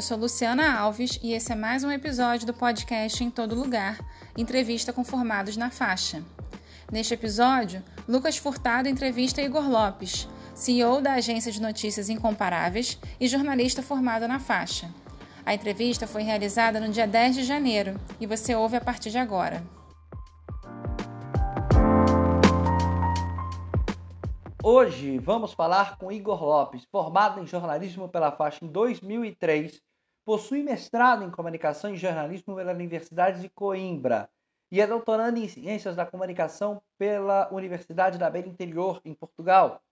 Eu sou Luciana Alves e esse é mais um episódio do podcast Em Todo Lugar entrevista com formados na faixa. Neste episódio, Lucas Furtado entrevista Igor Lopes, CEO da agência de notícias Incomparáveis e jornalista formado na faixa. A entrevista foi realizada no dia 10 de janeiro e você ouve a partir de agora. Hoje vamos falar com Igor Lopes, formado em jornalismo pela faixa em 2003, possui mestrado em comunicação e jornalismo pela Universidade de Coimbra e é doutorando em ciências da comunicação pela Universidade da Beira Interior, em Portugal.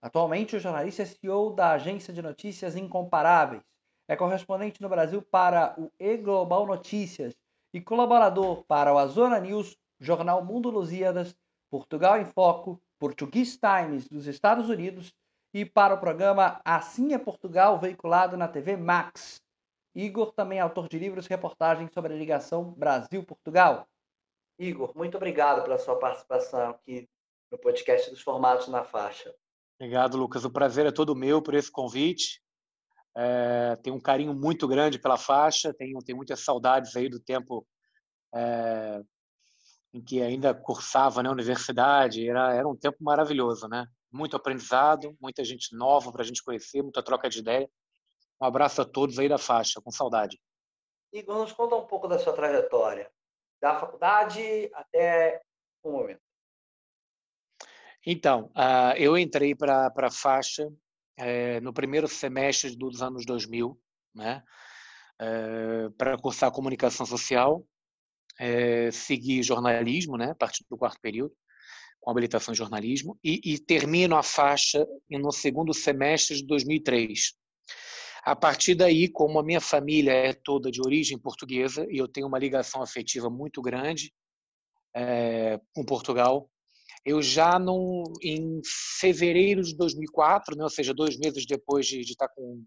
Atualmente, o jornalista é CEO da agência de notícias Incomparáveis, é correspondente no Brasil para o E-Global Notícias e colaborador para o Azora News, Jornal Mundo Lusíadas, Portugal em Foco Portuguese Times dos Estados Unidos e para o programa Assim é Portugal, veiculado na TV Max. Igor também é autor de livros e reportagens sobre a ligação Brasil-Portugal. Igor, muito obrigado pela sua participação aqui no podcast dos Formatos na Faixa. Obrigado, Lucas. O prazer é todo meu por esse convite. É, tenho um carinho muito grande pela faixa, tenho, tenho muitas saudades aí do tempo é, em que ainda cursava na né, universidade, era, era um tempo maravilhoso, né? Muito aprendizado, muita gente nova para a gente conhecer, muita troca de ideia. Um abraço a todos aí da faixa, com saudade. Igor, nos conta um pouco da sua trajetória, da faculdade até o momento. Então, uh, eu entrei para a faixa é, no primeiro semestre dos anos 2000, né? É, para cursar comunicação social é, segui jornalismo, né, a partir do quarto período, com habilitação em jornalismo, e, e termino a faixa no segundo semestre de 2003. A partir daí, como a minha família é toda de origem portuguesa e eu tenho uma ligação afetiva muito grande é, com Portugal, eu já no, em fevereiro de 2004, né, ou seja, dois meses depois de, de estar com,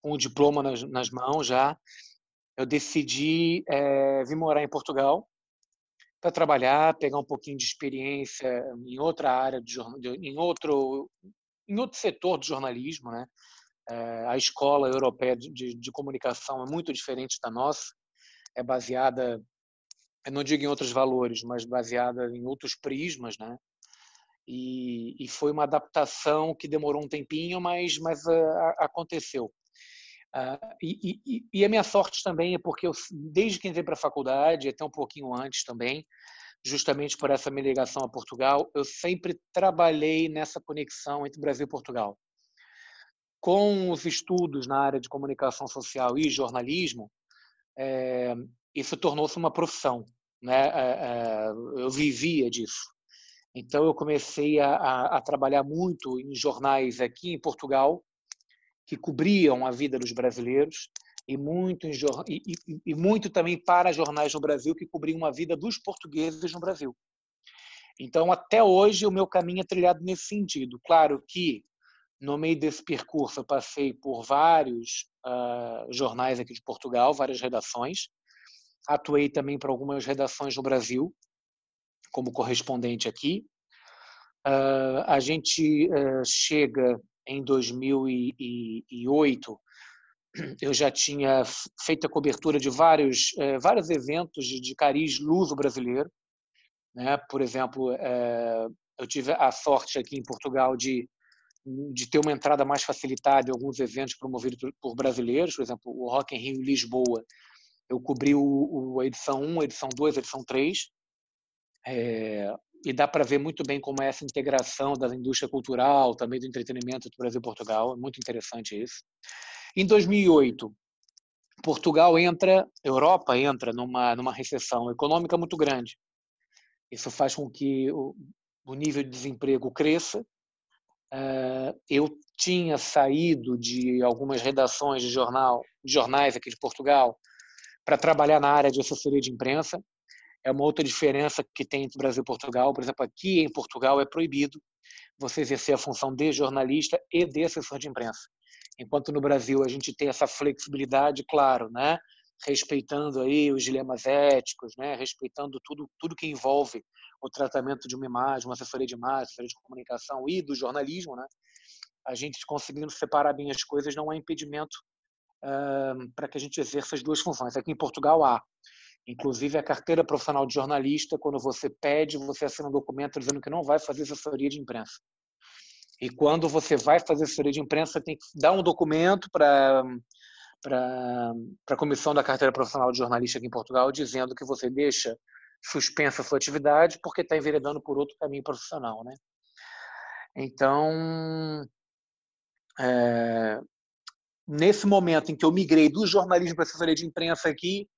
com o diploma nas, nas mãos já, eu decidi é, vir morar em Portugal para trabalhar, pegar um pouquinho de experiência em outra área, de, em outro em outro setor do jornalismo, né? É, a escola europeia de, de, de, comunicação é muito diferente da nossa, é baseada, não digo em outros valores, mas baseada em outros prismas, né? E, e foi uma adaptação que demorou um tempinho, mas, mas uh, aconteceu. Uh, e, e, e, a minha sorte também é porque eu, desde que entrei para a faculdade, até um pouquinho antes também, justamente por essa minha ligação a Portugal, eu sempre trabalhei nessa conexão entre Brasil e Portugal. Com os estudos na área de comunicação social e jornalismo, é, isso tornou-se uma profissão. Né? É, é, eu vivia disso. Então, eu comecei a, a, a trabalhar muito em jornais aqui em Portugal, que cobriam a vida dos brasileiros e muito, e, e, e muito também para jornais no Brasil que cobriam a vida dos portugueses no Brasil. Então, até hoje, o meu caminho é trilhado nesse sentido. Claro que, no meio desse percurso, eu passei por vários uh, jornais aqui de Portugal, várias redações. Atuei também para algumas redações no Brasil, como correspondente aqui. Uh, a gente uh, chega em 2008, eu já tinha feito a cobertura de vários, vários eventos de, de cariz luso brasileiro. Né? Por exemplo, eu tive a sorte aqui em Portugal de, de ter uma entrada mais facilitada em alguns eventos promovidos por, brasileiros, por exemplo, o Rock in Rio Lisboa. Eu cobri o, o, a edição 1, a edição 2, a edição 3. É, e dá para ver muito bem como é essa integração da indústria cultural, também do entretenimento do Brasil e Portugal. É muito interessante isso. Em 2008, Portugal entra, Europa entra numa numa recessão econômica muito grande. Isso faz com que o, o nível de desemprego cresça. Uh, eu tinha saído de algumas redações de jornal, de jornais aqui de Portugal, para trabalhar na área de assessoria de imprensa é uma outra diferença que tem entre Brasil e Portugal. Por exemplo, aqui em Portugal é proibido você exercer a função de jornalista e de assessor de imprensa. Enquanto no Brasil a gente tem essa flexibilidade, claro, né? Respeitando aí os dilemas éticos, né? respeitando tudo, tudo que envolve o tratamento de uma imagem, uma assessoria de imagem, assessoria de comunicação e do jornalismo, né? a gente conseguindo separar bem as coisas não há impedimento uh, para que a gente exerça as duas funções. Aqui em Portugal há, inclusive a carteira profissional de jornalista, quando você pede, você assina um documento dizendo que não vai fazer assessoria de imprensa. E quando você vai fazer assessoria de imprensa, tem que dar um documento para para a comissão da carteira profissional de jornalista aqui em Portugal, dizendo que você deixa suspensa a sua atividade porque está enveredando por outro caminho profissional, né? Então, é, nesse momento em que eu migrei do jornalismo para a assessoria de imprensa aqui,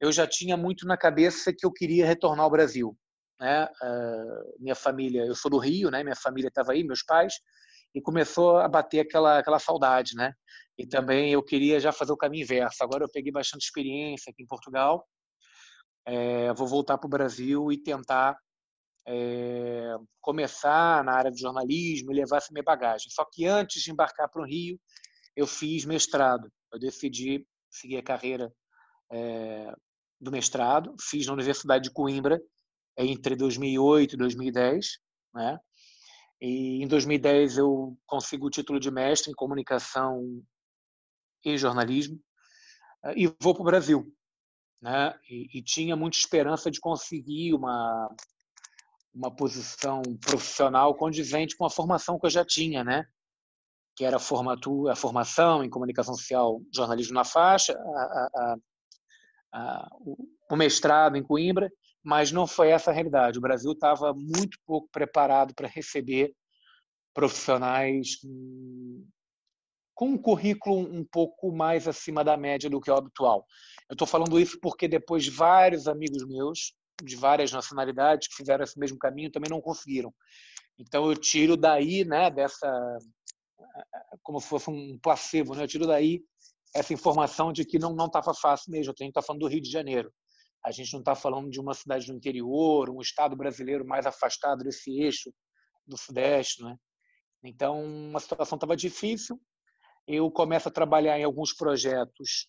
eu já tinha muito na cabeça que eu queria retornar ao Brasil. Né? Uh, minha família, eu sou do Rio, né? Minha família estava aí, meus pais, e começou a bater aquela aquela saudade, né? E também eu queria já fazer o caminho inverso. Agora eu peguei bastante experiência aqui em Portugal, é, vou voltar para o Brasil e tentar é, começar na área de jornalismo e levar essa minha bagagem. Só que antes de embarcar para o Rio, eu fiz mestrado. Eu decidi seguir a carreira é, do mestrado, fiz na Universidade de Coimbra entre 2008 e 2010, né? E em 2010 eu consigo o título de mestre em comunicação e jornalismo e vou para o Brasil, né? E, e, tinha muita esperança de conseguir uma uma posição profissional condizente com a formação que eu já tinha, né? Que era a, formatura, a formação em comunicação social, jornalismo na faixa, a, a, o mestrado em Coimbra, mas não foi essa a realidade. O Brasil estava muito pouco preparado para receber profissionais com um currículo um pouco mais acima da média do que o habitual. Eu estou falando isso porque depois vários amigos meus de várias nacionalidades que fizeram esse mesmo caminho também não conseguiram. Então eu tiro daí, né, dessa como se fosse um placebo, né? Eu tiro daí essa informação de que não não estava fácil mesmo. A gente está falando do Rio de Janeiro. A gente não está falando de uma cidade do interior, um estado brasileiro mais afastado desse eixo do Sudeste, né? Então, a situação estava difícil. Eu começo a trabalhar em alguns projetos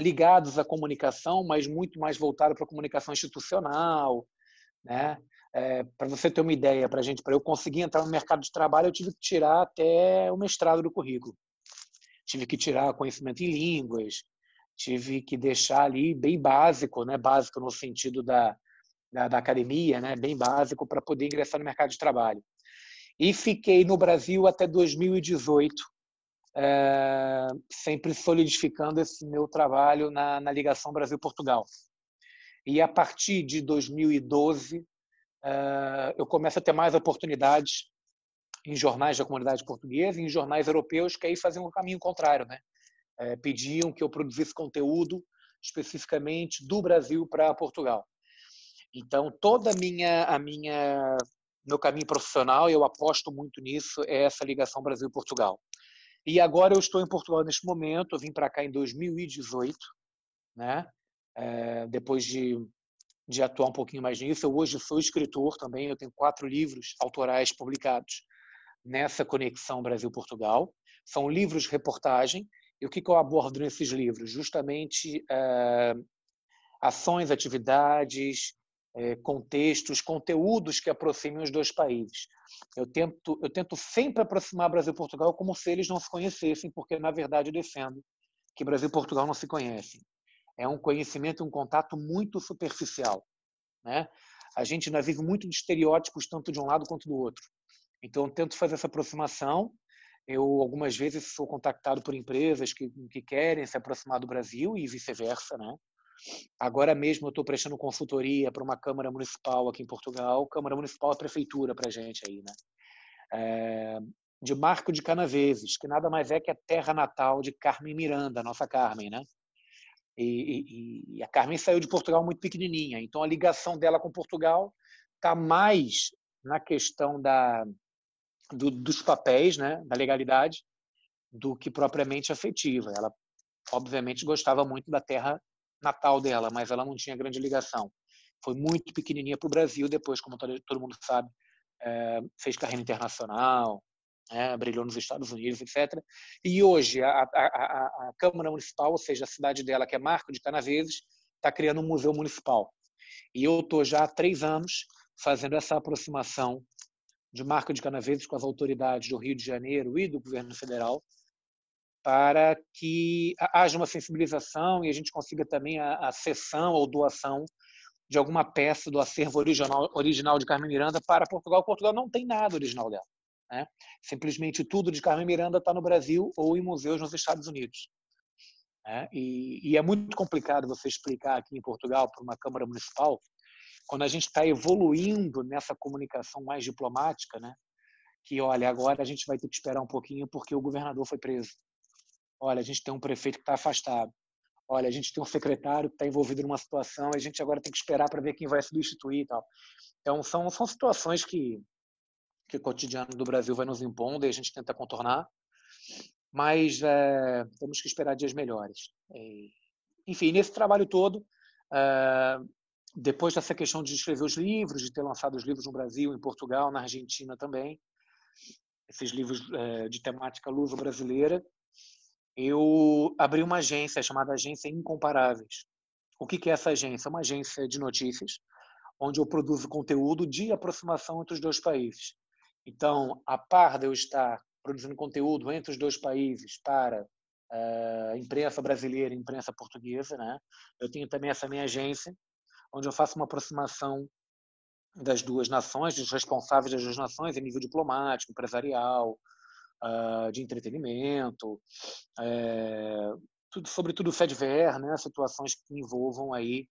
ligados à comunicação, mas muito mais voltado para a comunicação institucional, né? É, para você ter uma ideia, para gente, para eu conseguir entrar no mercado de trabalho, eu tive que tirar até o mestrado do currículo. Tive que tirar conhecimento em línguas, tive que deixar ali bem básico, né? Básico no sentido da, da, da academia, né? Bem básico para poder ingressar no mercado de trabalho. E fiquei no Brasil até 2018, é, sempre solidificando esse meu trabalho na, na ligação Brasil-Portugal. E a partir de 2012, é, eu começo a ter mais oportunidades em jornais da comunidade portuguesa, em jornais europeus que aí faziam o caminho contrário, né? É, pediam que eu produzisse conteúdo especificamente do Brasil para Portugal. Então toda a minha a minha meu caminho profissional, eu aposto muito nisso, é essa ligação Brasil-Portugal. E agora eu estou em Portugal neste momento, eu vim para cá em 2018, né? É, depois de, de atuar um pouquinho mais nisso. Eu hoje sou escritor também, eu tenho quatro livros autorais publicados nessa conexão Brasil-Portugal. São livros reportagem. E o que, eu abordo nesses livros? Justamente é, ações, atividades, é, contextos, conteúdos que aproximem os dois países. Eu tento, eu tento sempre aproximar Brasil e Portugal como se eles não se conhecessem, porque na verdade eu defendo que Brasil e Portugal não se conhecem. É um conhecimento, um contato muito superficial, né? A gente ainda vive muito de estereótipos tanto de um lado quanto do outro. Então eu tento fazer essa aproximação. Eu algumas vezes sou contactado por empresas que, que querem se aproximar do Brasil e vice-versa, né? Agora mesmo eu estou prestando consultoria para uma Câmara Municipal aqui em Portugal. Câmara Municipal é prefeitura para gente aí, né? É, de Marco de Canaveses, que nada mais é que a terra natal de Carmen Miranda, nossa Carmen, né? E, e, e a Carmen saiu de Portugal muito pequenininha, então a ligação dela com Portugal está mais na questão da, do, dos papéis, né, da legalidade, do que propriamente afetiva. Ela, obviamente, gostava muito da terra natal dela, mas ela não tinha grande ligação. Foi muito pequenininha para o Brasil, depois, como todo mundo sabe, é, fez carreira internacional, é, brilhou nos Estados Unidos, etc. E hoje, a, a, a, a, Câmara Municipal, ou seja, a cidade dela, que é Marco de Canaveses, está criando um museu municipal. E eu estou já há três anos fazendo essa aproximação de Marco de Canaveses com as autoridades do Rio de Janeiro e do governo federal para que haja uma sensibilização e a gente consiga também a, cessão ou doação de alguma peça do acervo original, original de Carmen Miranda para Portugal. Portugal não tem nada original dela. Né? Simplesmente tudo de Carmen Miranda está no Brasil ou em museus nos Estados Unidos. Né? E, e, é muito complicado você explicar aqui em Portugal para uma Câmara Municipal, quando a gente está evoluindo nessa comunicação mais diplomática, né? que olha, agora a gente vai ter que esperar um pouquinho porque o governador foi preso. Olha, a gente tem um prefeito que está afastado olha, a gente tem um secretário que está envolvido numa situação, a gente agora tem que esperar para ver quem vai substituir e tal. Então, são, são situações que, que o cotidiano do Brasil vai nos impondo e a gente tenta contornar, mas é, temos que esperar dias melhores. E, enfim, nesse trabalho todo, é, depois dessa questão de escrever os livros, de ter lançado os livros no Brasil, em Portugal, na Argentina também, esses livros é, de temática luso-brasileira, eu abri uma agência chamada Agência Incomparáveis. O que é essa agência? É uma agência de notícias, onde eu produzo conteúdo de aproximação entre os dois países. Então, a par de eu estar produzindo conteúdo entre os dois países para a uh, imprensa brasileira e imprensa portuguesa, né? eu tenho também essa minha agência, onde eu faço uma aproximação das duas nações, dos responsáveis das duas nações, em nível diplomático, empresarial, uh, de entretenimento, é, tudo, sobretudo FedVer, né, situações que envolvam aí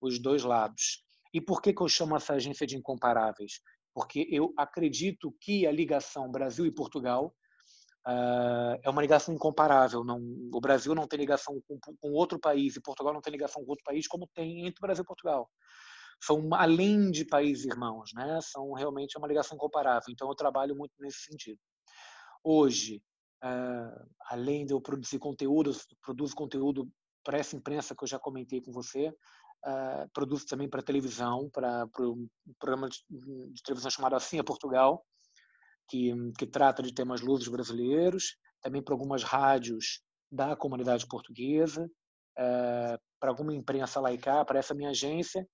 os dois lados. E por que, que eu chamo essa agência de incomparáveis? Porque eu acredito que a ligação Brasil e Portugal é uma ligação incomparável. Não, o Brasil não tem ligação com, com, outro país e Portugal não tem ligação com outro país como tem entre Brasil e Portugal. São além de países irmãos, né? São realmente uma ligação incomparável. Então eu trabalho muito nesse sentido. Hoje, uh, além de eu produzir conteúdo, eu produzo conteúdo para essa imprensa que eu já comentei com você, uh, produzo também para televisão, para um programa de, de, televisão chamado Assim é Portugal, que, que trata de temas lusos brasileiros, também para algumas rádios da comunidade portuguesa, uh, para alguma imprensa laica, para essa minha agência,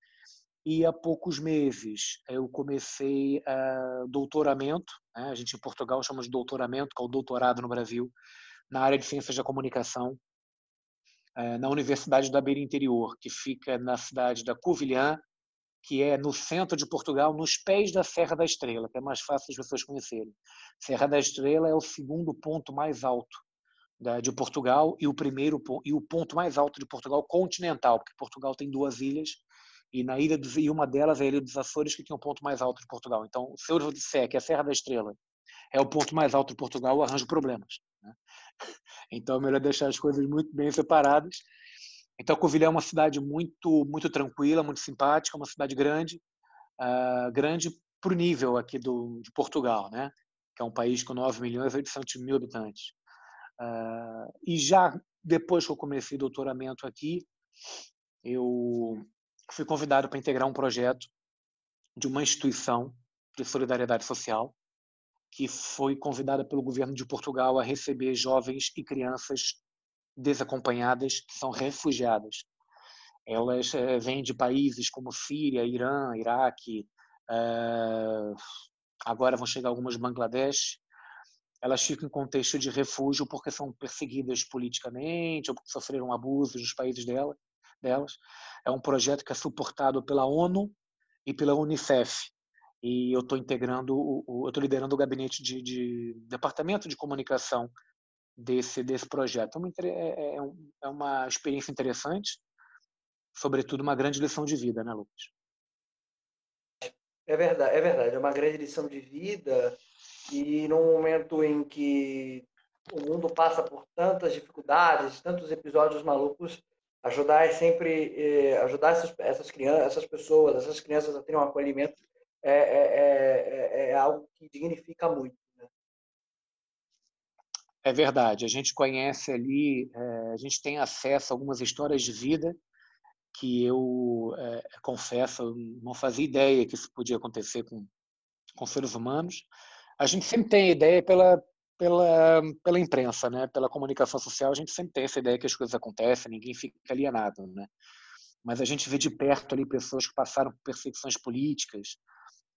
e há poucos meses eu comecei doutoramento, né? a gente em Portugal chama de doutoramento, que é o doutorado no Brasil, na área de ciências da comunicação, uh, na Universidade da Beira Interior, que fica na cidade da Covilhã, que é no centro de Portugal, nos pés da Serra da Estrela, que é mais fácil as pessoas conhecerem. Serra da Estrela é o segundo ponto mais alto de Portugal e o primeiro e o ponto mais alto de Portugal continental, porque Portugal tem duas ilhas e na ilha dos, e uma delas é a Ilha dos Açores, que tem o ponto mais alto de Portugal. Então, se eu disser que a Serra da Estrela é o ponto mais alto de Portugal, eu arranjo problemas. Né? Então, é melhor deixar as coisas muito bem separadas. Então, Covilhã é uma cidade muito muito tranquila, muito simpática, uma cidade grande, uh, grande para o nível aqui do, de Portugal, né? que é um país com 9 milhões e 800 mil habitantes. Uh, e já depois que eu comecei doutoramento aqui, eu fui convidado para integrar um projeto de uma instituição de solidariedade social que foi convidada pelo governo de Portugal a receber jovens e crianças desacompanhadas que são refugiadas. Elas é, vêm de países como Síria, Irã, Iraque, é, agora vão chegar algumas Bangladesh. Elas ficam em contexto de refúgio porque são perseguidas politicamente ou porque sofreram abusos nos países dela, delas. É um projeto que é suportado pela ONU e pela Unicef. E eu estou integrando, eu estou liderando o gabinete de, de, departamento de comunicação desse desse projeto. É, é, é, é uma experiência interessante, sobretudo uma grande lição de vida, né, Lucas? É verdade, é verdade, é uma grande lição de vida e num momento em que o mundo passa por tantas dificuldades, tantos episódios malucos, ajudar é sempre eh, ajudar essas, essas crianças, essas pessoas, essas crianças a terem um acolhimento é, é, é, é algo que dignifica muito. É verdade. A gente conhece ali, a gente tem acesso a algumas histórias de vida que eu confesso, não fazia ideia que isso podia acontecer com, com seres humanos. A gente sempre tem ideia pela pela, pela imprensa, né? pela comunicação social, a gente sempre tem essa ideia que as coisas acontecem, ninguém fica alienado. Né? Mas a gente vê de perto ali pessoas que passaram por perseguições políticas,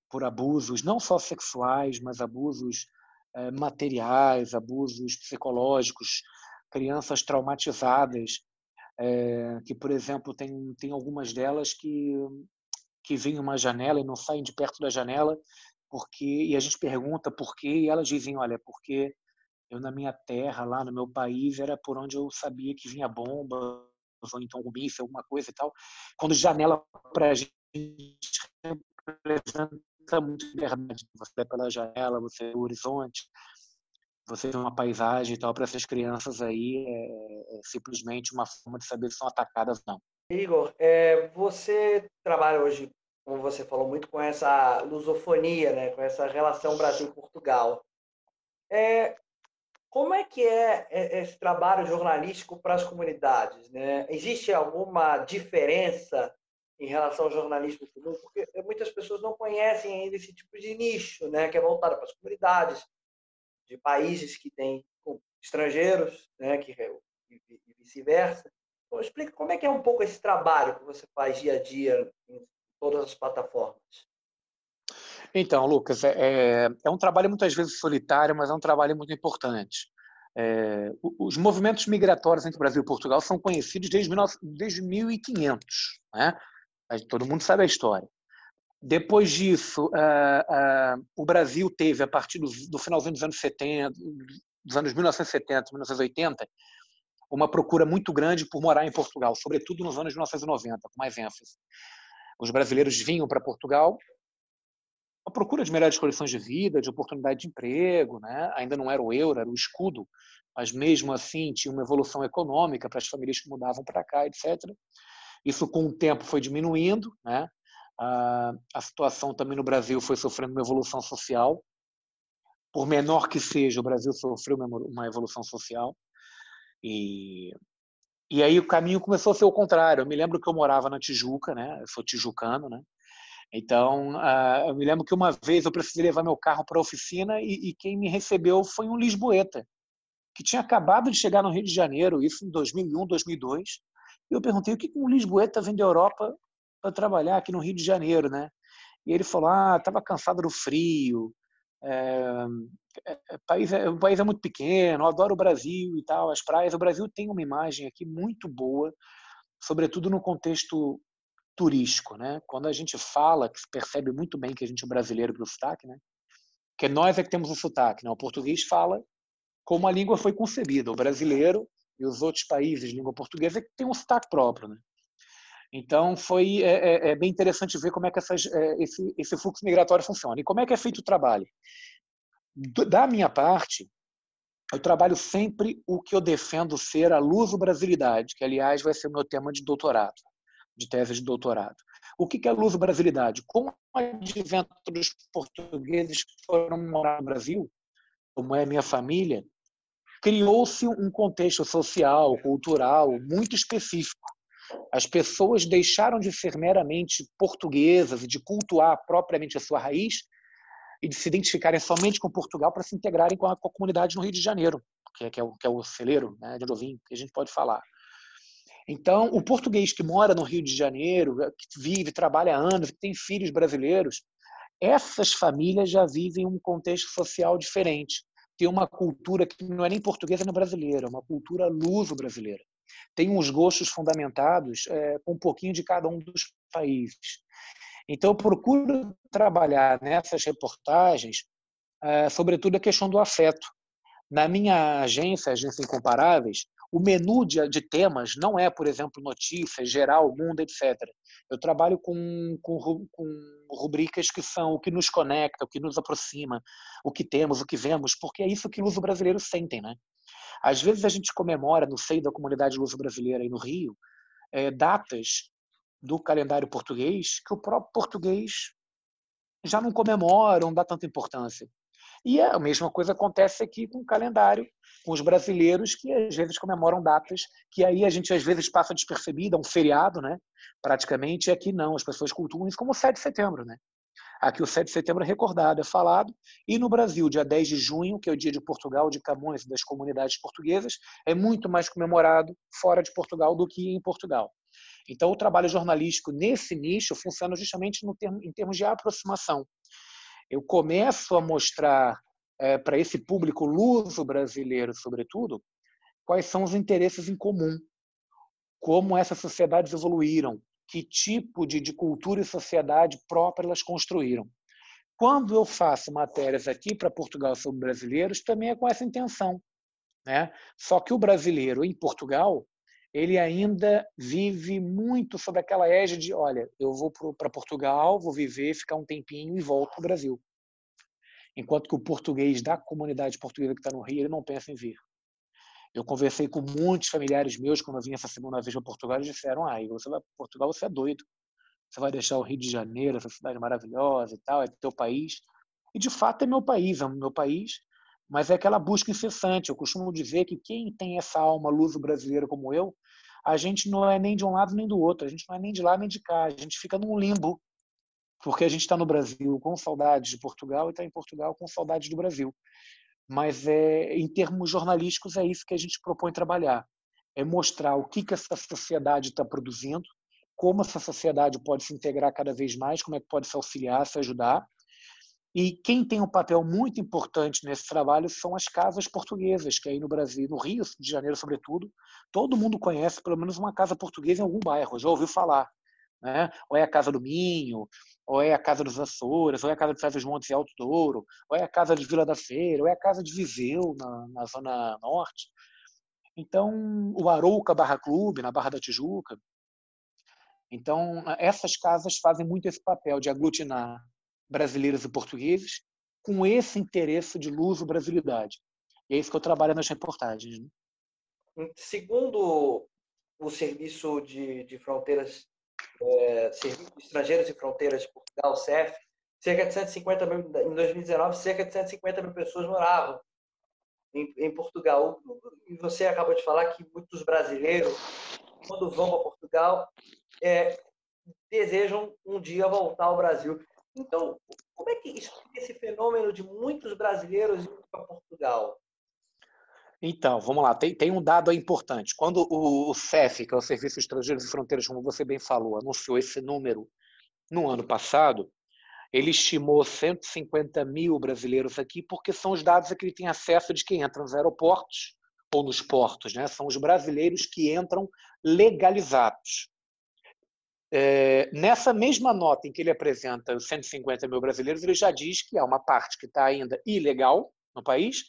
por abusos, não só sexuais, mas abusos é, materiais, abusos psicológicos, crianças traumatizadas, é, que, por exemplo, tem, tem algumas delas que, que vêm uma janela e não saem de perto da janela, porque e a gente pergunta por quê, e elas dizem, olha, porque eu na minha terra, lá no meu país, era por onde eu sabia que vinha bomba, ou então um míssil, alguma coisa e tal. Quando janela para a gente representa muito verdade. Você vai pela janela, você vê o horizonte, você vê uma paisagem e tal. Para essas crianças aí, é, é, simplesmente uma forma de saber se são atacadas ou não. Igor, é, você trabalha hoje, como você falou, muito com essa lusofonia, né? com essa relação Brasil-Portugal. É, como é que é, é esse trabalho jornalístico para as comunidades? Né? Existe alguma diferença em relação ao jornalismo comum? Porque muitas pessoas não conhecem ainda esse tipo de nicho, né? que é voltado para as comunidades de países que têm estrangeiros, né? que, e vice-versa. Então, explica como é que é um pouco esse trabalho que você faz dia a dia em todas as plataformas. Então, Lucas, é, é, é um trabalho muitas vezes solitário, mas é um trabalho muito importante. É, os movimentos migratórios entre Brasil e Portugal são conhecidos desde, desde 1500, né? Todo mundo sabe a história. Depois disso, uh, uh, o Brasil teve, a partir do, do finalzinho dos anos 70, dos anos 1970, 1980, uma procura muito grande por morar em Portugal, sobretudo nos anos 1990, com mais ênfase. Os brasileiros vinham para Portugal a procura de melhores condições de vida, de oportunidade de emprego, né? ainda não era o euro, era o escudo, mas mesmo assim tinha uma evolução econômica para as famílias que mudavam para cá, etc. Isso com o tempo foi diminuindo, né? a, situação também no Brasil foi sofrendo uma evolução social, por menor que seja, o Brasil sofreu uma evolução social e e aí o caminho começou a ser o contrário. Eu me lembro que eu morava na Tijuca, né? Eu sou tijucano, né? Então, eu me lembro que uma vez eu precisei levar meu carro para a oficina e, quem me recebeu foi um lisboeta, que tinha acabado de chegar no Rio de Janeiro, isso em 2001, 2002. E eu perguntei o que um lisboeta vem da Europa para trabalhar aqui no Rio de Janeiro, né? E ele falou: ah, estava cansado do frio, é, é, país é, o país é muito pequeno, eu adoro o Brasil e tal, as praias. O Brasil tem uma imagem aqui muito boa, sobretudo no contexto turístico, né? Quando a gente fala, que se percebe muito bem que a gente é brasileiro pelo sotaque, né? Que nós é que temos o sotaque, né? O português fala como a língua foi concebida. O brasileiro e os outros países de língua portuguesa é que tem um sotaque próprio, né? Então foi é, é, é bem interessante ver como é que essas, é, esse, esse fluxo migratório funciona e como é que é feito o trabalho. Da minha parte, eu trabalho sempre o que eu defendo ser a luso-brasilidade, que aliás vai ser o meu tema de doutorado de tese de doutorado. O que é luso-brasilidade? Com o advento dos portugueses que foram morar no Brasil, como é a minha família, criou-se um contexto social, cultural muito específico. As pessoas deixaram de ser meramente portuguesas e de cultuar propriamente a sua raiz e de se identificarem somente com Portugal para se integrarem com a, com a comunidade no Rio de Janeiro, que é, que é, o, que é o celeiro né, de onde que a gente pode falar. Então, o português que mora no Rio de Janeiro, que vive, trabalha há anos, que tem filhos brasileiros, essas famílias já vivem um contexto social diferente. Tem uma cultura que não é nem portuguesa nem brasileira, é uma cultura luso-brasileira. Tem uns gostos fundamentados é, com um pouquinho de cada um dos países. Então, eu procuro trabalhar nessas reportagens, é, sobretudo a questão do afeto. Na minha agência, Agência Incomparáveis, o menu de, de, temas não é, por exemplo, notícias, geral, mundo, etc. Eu trabalho com, com, com, rubricas que são o que nos conecta, o que nos aproxima, o que temos, o que vemos, porque é isso que os brasileiros sentem, né? Às vezes a gente comemora no seio da comunidade luso brasileira aí no Rio é, datas do calendário português que o próprio português já não comemora, não dá tanta importância. E a mesma coisa acontece aqui com o calendário, com os brasileiros que às vezes comemoram datas que aí a gente às vezes passa despercebida, um feriado, né? Praticamente, aqui não, as pessoas cultuam isso como o 7 de setembro, né? Aqui o 7 de setembro é recordado, é falado, e no Brasil, dia 10 de junho, que é o dia de Portugal, de Camões e das comunidades portuguesas, é muito mais comemorado fora de Portugal do que em Portugal. Então, o trabalho jornalístico nesse nicho funciona justamente termo, em termos de aproximação eu começo a mostrar é, para esse público luso brasileiro, sobretudo, quais são os interesses em comum, como essas sociedades evoluíram, que tipo de, de cultura e sociedade própria elas construíram. Quando eu faço matérias aqui para Portugal sobre brasileiros, também é com essa intenção. Né? Só que o brasileiro em Portugal, ele ainda vive muito sob aquela égide de, olha, eu vou para Portugal, vou viver, ficar um tempinho e volto para o Brasil. Enquanto que o português da comunidade portuguesa que está no Rio, ele não pensa em vir. Eu conversei com muitos familiares meus quando eu vim essa segunda vez para Portugal, eles disseram: "Ah, você vai para Portugal, você é doido. Você vai deixar o Rio de Janeiro, essa cidade maravilhosa e tal, é teu país". E de fato é meu país, é meu país, mas é aquela busca incessante. Eu costumo dizer que quem tem essa alma luso-brasileira como eu, a gente não é nem de um lado nem do outro, a gente não é nem de lá nem de cá, a gente fica num limbo, porque a gente está no Brasil com saudades de Portugal e está em Portugal com saudades do Brasil. Mas é, em termos jornalísticos é isso que a gente propõe trabalhar, é mostrar o que que essa sociedade está produzindo, como essa sociedade pode se integrar cada vez mais, como é que pode se auxiliar, se ajudar, e quem tem um papel muito importante nesse trabalho são as casas portuguesas, que aí no Brasil, no Rio de Janeiro, sobretudo, todo mundo conhece pelo menos uma casa portuguesa em algum bairro, já ouviu falar. Né? Ou é a Casa do Minho, ou é a Casa dos Açores, ou é a Casa de dos Montes e Alto Douro, ou é a Casa de Vila da Feira, ou é a Casa de Viseu, na, na Zona Norte. Então, o Arouca Barra Clube, na Barra da Tijuca. Então, essas casas fazem muito esse papel de aglutinar brasileiros e portugueses com esse interesse de luso-brasilidade. E é isso que eu trabalho nas reportagens. Né? Segundo o Serviço de, de Fronteiras, é, Serviço de Estrangeiros e Fronteiras de Portugal, CEF, cerca de 150 mil, em 2019, cerca de 150 mil pessoas moravam em, em Portugal. E você acabou de falar que muitos brasileiros, quando vão para Portugal, é, desejam um dia voltar ao Brasil. Então, como é que explica esse fenômeno de muitos brasileiros indo para Portugal? Então, vamos lá, tem, tem um dado importante. Quando o, o CEF, que é o Serviço Estrangeiros e Fronteiras, como você bem falou, anunciou esse número no ano passado, ele estimou 150 mil brasileiros aqui, porque são os dados a que ele tem acesso de quem entra nos aeroportos ou nos portos, né? São os brasileiros que entram legalizados. É, nessa mesma nota em que ele apresenta os 150 mil brasileiros, ele já diz que há uma parte que está ainda ilegal no país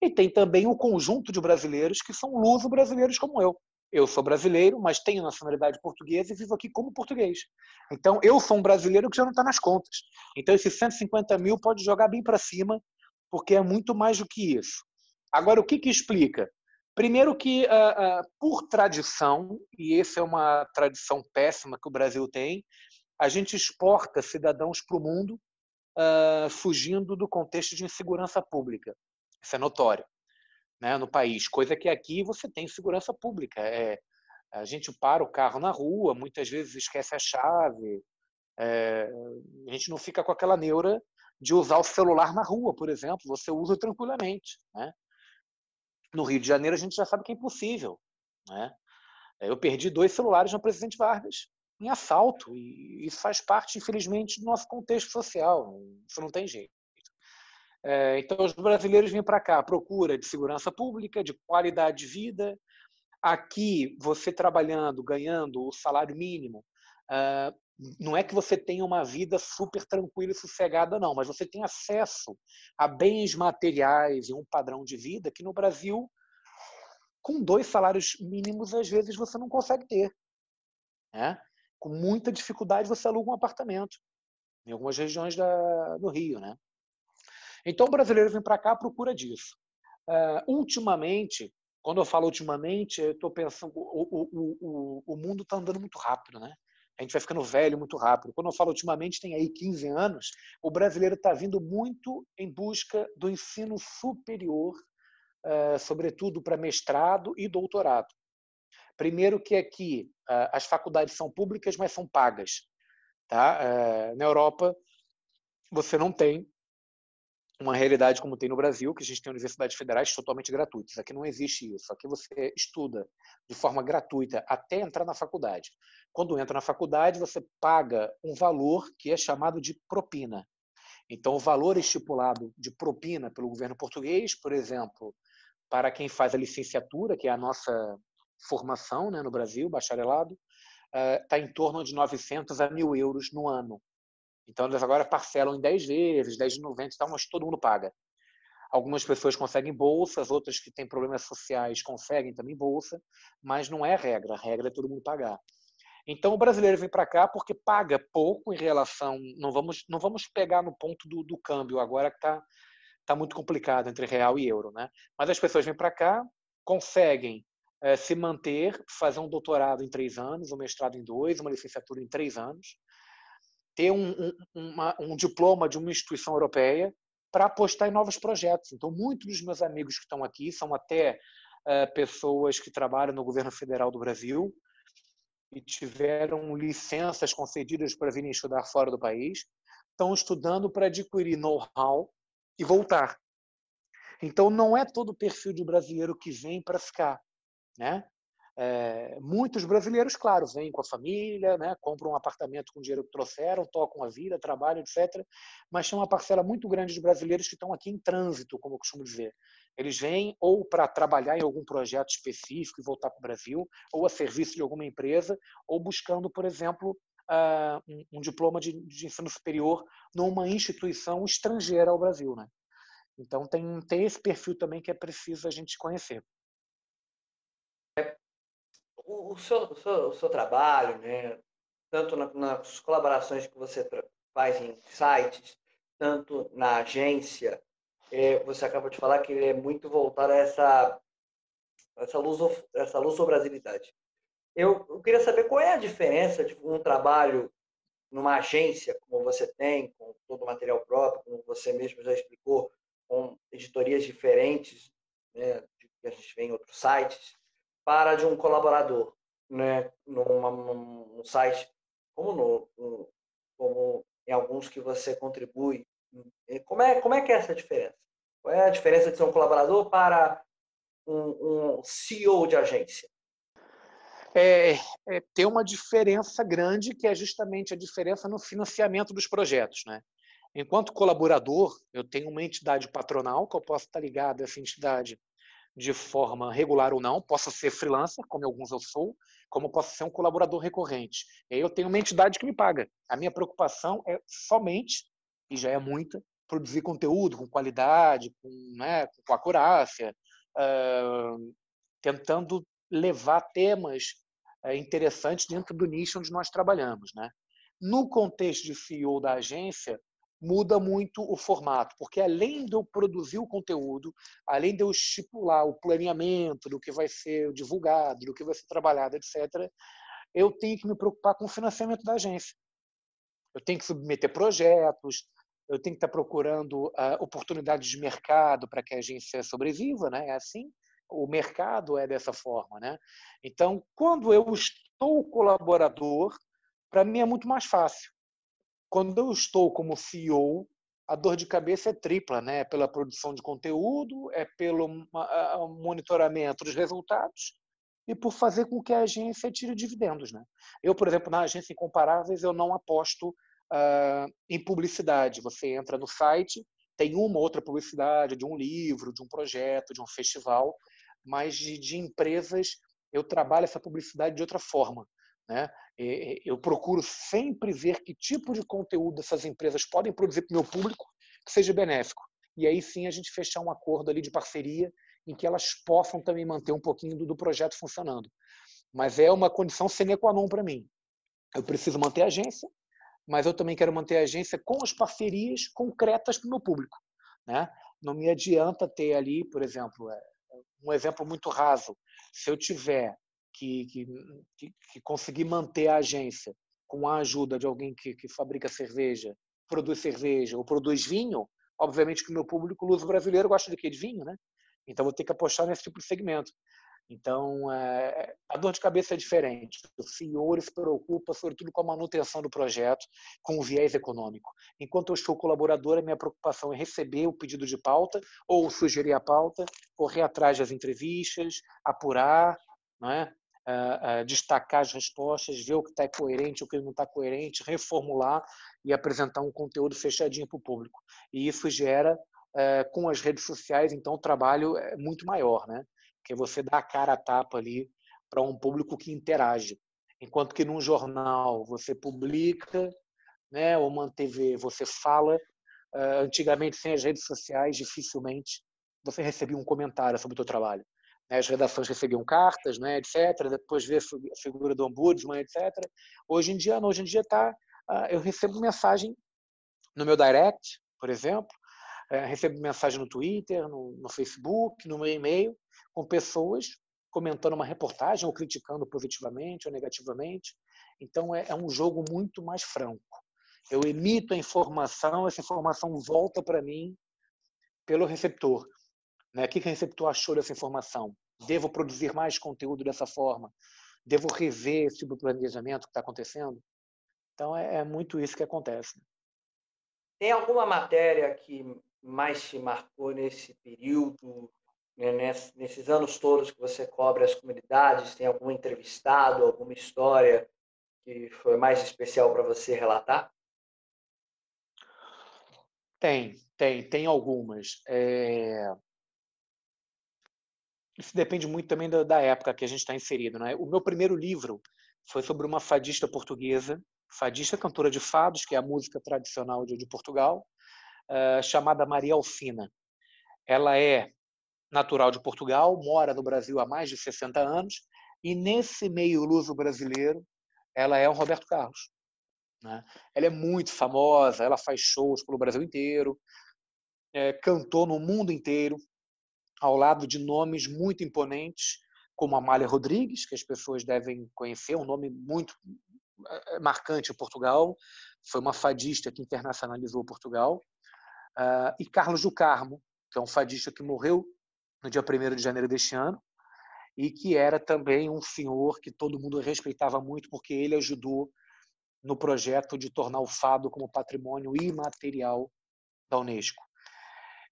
e tem também o conjunto de brasileiros que são luso-brasileiros como eu. Eu sou brasileiro, mas tenho nacionalidade portuguesa e vivo aqui como português. Então, eu sou um brasileiro que já não está nas contas. Então, esses 150 mil pode jogar bem para cima, porque é muito mais do que isso. Agora, o que, que explica? Primeiro que, uh, uh, por tradição, e essa é uma tradição péssima que o Brasil tem, a gente exporta cidadãos para o mundo uh, fugindo do contexto de insegurança pública. Isso é notório né, no país, coisa que aqui você tem segurança pública. É, a gente para o carro na rua, muitas vezes esquece a chave, é, a gente não fica com aquela neura de usar o celular na rua, por exemplo, você usa tranquilamente. Né? No Rio de Janeiro, a gente já sabe que é impossível. Né? É, eu perdi dois celulares no Presidente Vargas em assalto, e isso faz parte, infelizmente, do nosso contexto social. Isso não tem jeito. É, então, os brasileiros vêm para cá à procura de segurança pública, de qualidade de vida. Aqui, você trabalhando, ganhando o salário mínimo, ah, não é que você tenha uma vida super tranquila e sossegada, não, mas você tem acesso a bens materiais e um padrão de vida que no Brasil, com dois salários mínimos, às vezes você não consegue ter. Né? Com muita dificuldade você aluga um apartamento, em algumas regiões da, do Rio. Né? Então o brasileiro vem para cá à procura disso. Uh, ultimamente, quando eu falo ultimamente, eu estou pensando, o, o, o, o mundo está andando muito rápido, né? A gente vai ficando velho muito rápido. Quando eu falo ultimamente, tem aí 15 anos, o brasileiro está vindo muito em busca do ensino superior, uh, sobretudo para mestrado e doutorado. Primeiro que aqui uh, as faculdades são públicas, mas são pagas. Tá? Uh, na Europa, você não tem uma realidade como tem no Brasil, que a gente tem universidades federais totalmente gratuitas. Aqui não existe isso. Aqui você estuda de forma gratuita até entrar na faculdade. Quando entra na faculdade, você paga um valor que é chamado de propina. Então, o valor estipulado de propina pelo governo português, por exemplo, para quem faz a licenciatura, que é a nossa formação né, no Brasil, bacharelado, está em torno de 900 a 1.000 euros no ano. Então, eles agora parcelam em 10 vezes, 10 de 90 e tal, mas todo mundo paga. Algumas pessoas conseguem bolsas, outras que têm problemas sociais conseguem também bolsa, mas não é regra. A regra é todo mundo pagar. Então o brasileiro vem para cá porque paga pouco em relação. Não vamos, não vamos pegar no ponto do, do câmbio agora que está tá muito complicado entre real e euro, né? Mas as pessoas vêm para cá, conseguem é, se manter, fazer um doutorado em três anos, um mestrado em dois, uma licenciatura em três anos, ter um, um, uma, um diploma de uma instituição europeia para apostar em novos projetos. Então, muitos dos meus amigos que estão aqui são até uh, pessoas que trabalham no governo federal do Brasil e tiveram licenças concedidas para virem estudar fora do país, estão estudando para adquirir know-how e voltar. Então, não é todo o perfil de brasileiro que vem para ficar. Né? É, muitos brasileiros, claro, vêm com a família, né, compram um apartamento com o dinheiro que trouxeram, tocam a vida, trabalham, etc. Mas tem uma parcela muito grande de brasileiros que estão aqui em trânsito, como eu costumo dizer. Eles vêm ou para trabalhar em algum projeto específico e voltar para o Brasil, ou a serviço de alguma empresa, ou buscando, por exemplo, uh, um, um, diploma de, de, ensino superior numa instituição estrangeira ao Brasil. Né? Então tem, tem esse perfil também que é preciso a gente conhecer o, o, seu, o, seu, o seu trabalho, né, tanto na, nas colaborações que você faz em sites, tanto na agência, é, você acabou de falar que ele é muito voltado a essa, essa, luso, essa luso-brasilidade. Eu, eu queria saber qual é a diferença de um trabalho numa agência, como você tem, com todo o material próprio, como você mesmo já explicou, com editorias diferentes, né, que a gente vê em outros sites, para de um colaborador, né, numa, num site como no, como em alguns que você contribui. Como é, como é que é essa diferença? Qual é a diferença de ser um colaborador para um, um CEO de agência? É, é, tem uma diferença grande, que é justamente a diferença no financiamento dos projetos. Né? Enquanto colaborador, eu tenho uma entidade patronal que eu posso estar ligado a essa entidade de forma regular ou não, posso ser freelancer, como alguns eu sou, como posso ser um colaborador recorrente. Eu tenho uma entidade que me paga. A minha preocupação é somente, e já é muita, produzir conteúdo com qualidade, com, né, com acurácia, uh, tentando levar temas uh, interessantes dentro do nicho onde nós trabalhamos. Né? No contexto de CEO da agência, muda muito o formato, porque além de eu produzir o conteúdo, além de eu estipular o planeamento do que vai ser divulgado, do que vai ser trabalhado, etc., eu tenho que me preocupar com o financiamento da agência. Eu tenho que submeter projetos, eu tenho que estar procurando uh, oportunidades de mercado para que a agência sobreviva, né? É assim. O mercado é dessa forma, né? Então, quando eu estou colaborador, para mim é muito mais fácil quando eu estou como CEO, a dor de cabeça é tripla, né? É pela produção de conteúdo, é pelo monitoramento dos resultados e por fazer com que a agência tire dividendos, né? Eu, por exemplo, na agência Incomparáveis, eu não aposto uh, em publicidade. Você entra no site, tem uma outra publicidade de um livro, de um projeto, de um festival, mas de, de empresas eu trabalho essa publicidade de outra forma. Né? Eu procuro sempre ver que tipo de conteúdo essas empresas podem produzir para o meu público que seja benéfico. E aí sim a gente fechar um acordo ali de parceria em que elas possam também manter um pouquinho do, do projeto funcionando. Mas é uma condição sine qua non para mim. Eu preciso manter a agência, mas eu também quero manter a agência com as parcerias concretas para o meu público. Né? Não me adianta ter ali, por exemplo, é, um exemplo muito raso. Se eu tiver que, que, que, conseguir manter a agência com a ajuda de alguém que, que fabrica cerveja, produz cerveja ou produz vinho, obviamente que o meu público luso brasileiro gosta de quê? De vinho, né? Então vou ter que apostar nesse tipo de segmento. Então, é, a dor de cabeça é diferente. O CEO se preocupa, sobretudo, com a manutenção do projeto, com o viés econômico. Enquanto eu estou colaborador, a minha preocupação é receber o pedido de pauta, ou sugerir a pauta, correr atrás das entrevistas, apurar, não é? Uh, uh, destacar as respostas, ver o que está coerente, o que não está coerente, reformular e apresentar um conteúdo fechadinho para o público. E isso gera é, com as redes sociais, então o trabalho é muito maior, né? Porque você dá a cara a tapa ali para um público que interage. Enquanto que num jornal você publica, né, ou uma TV você fala, uh, antigamente sem as redes sociais dificilmente você recebia um comentário sobre o seu trabalho. Né? As redações recebiam cartas, né, etc. Depois ver a figura do ombudsman, etc. Hoje em dia, não. Hoje em dia tá, uh, eu recebo mensagem no meu direct, por exemplo, uh, recebo mensagem no Twitter, no, no Facebook, no meu e-mail, com pessoas comentando uma reportagem ou criticando positivamente ou negativamente. Então é, é um jogo muito mais franco. Eu emito a informação, essa informação volta para mim pelo receptor. Né? O que o receptor achou dessa informação? Devo produzir mais conteúdo dessa forma? Devo rever esse tipo de planejamento que está acontecendo? Então é, é, muito isso que acontece. Tem alguma matéria que mais te marcou nesse período né, nesses anos todos que você cobre as comunidades, tem algum entrevistado, alguma história que foi mais especial para você relatar? Tem, tem, tem algumas. É... Isso depende muito também da, da época que a gente está inserido. Né? O meu primeiro livro foi sobre uma fadista portuguesa, fadista cantora de fados, que é a música tradicional de, de Portugal, uh, chamada Maria Alfina. Ela é natural de Portugal, mora no Brasil há mais de 60 anos, e nesse meio luso brasileiro, ela é o Roberto Carlos. Né? Ela é muito famosa, ela faz shows pelo Brasil inteiro, é, cantou no mundo inteiro, ao lado de nomes muito imponentes, como Amália Rodrigues, que as pessoas devem conhecer, um nome muito é, marcante em Portugal, foi uma fadista que internacionalizou Portugal, uh, e Carlos do Carmo, que é um fadista que morreu no dia 1 de janeiro deste ano, e que era também um senhor que todo mundo respeitava muito, porque ele ajudou no projeto de tornar o fado como patrimônio imaterial da Unesco.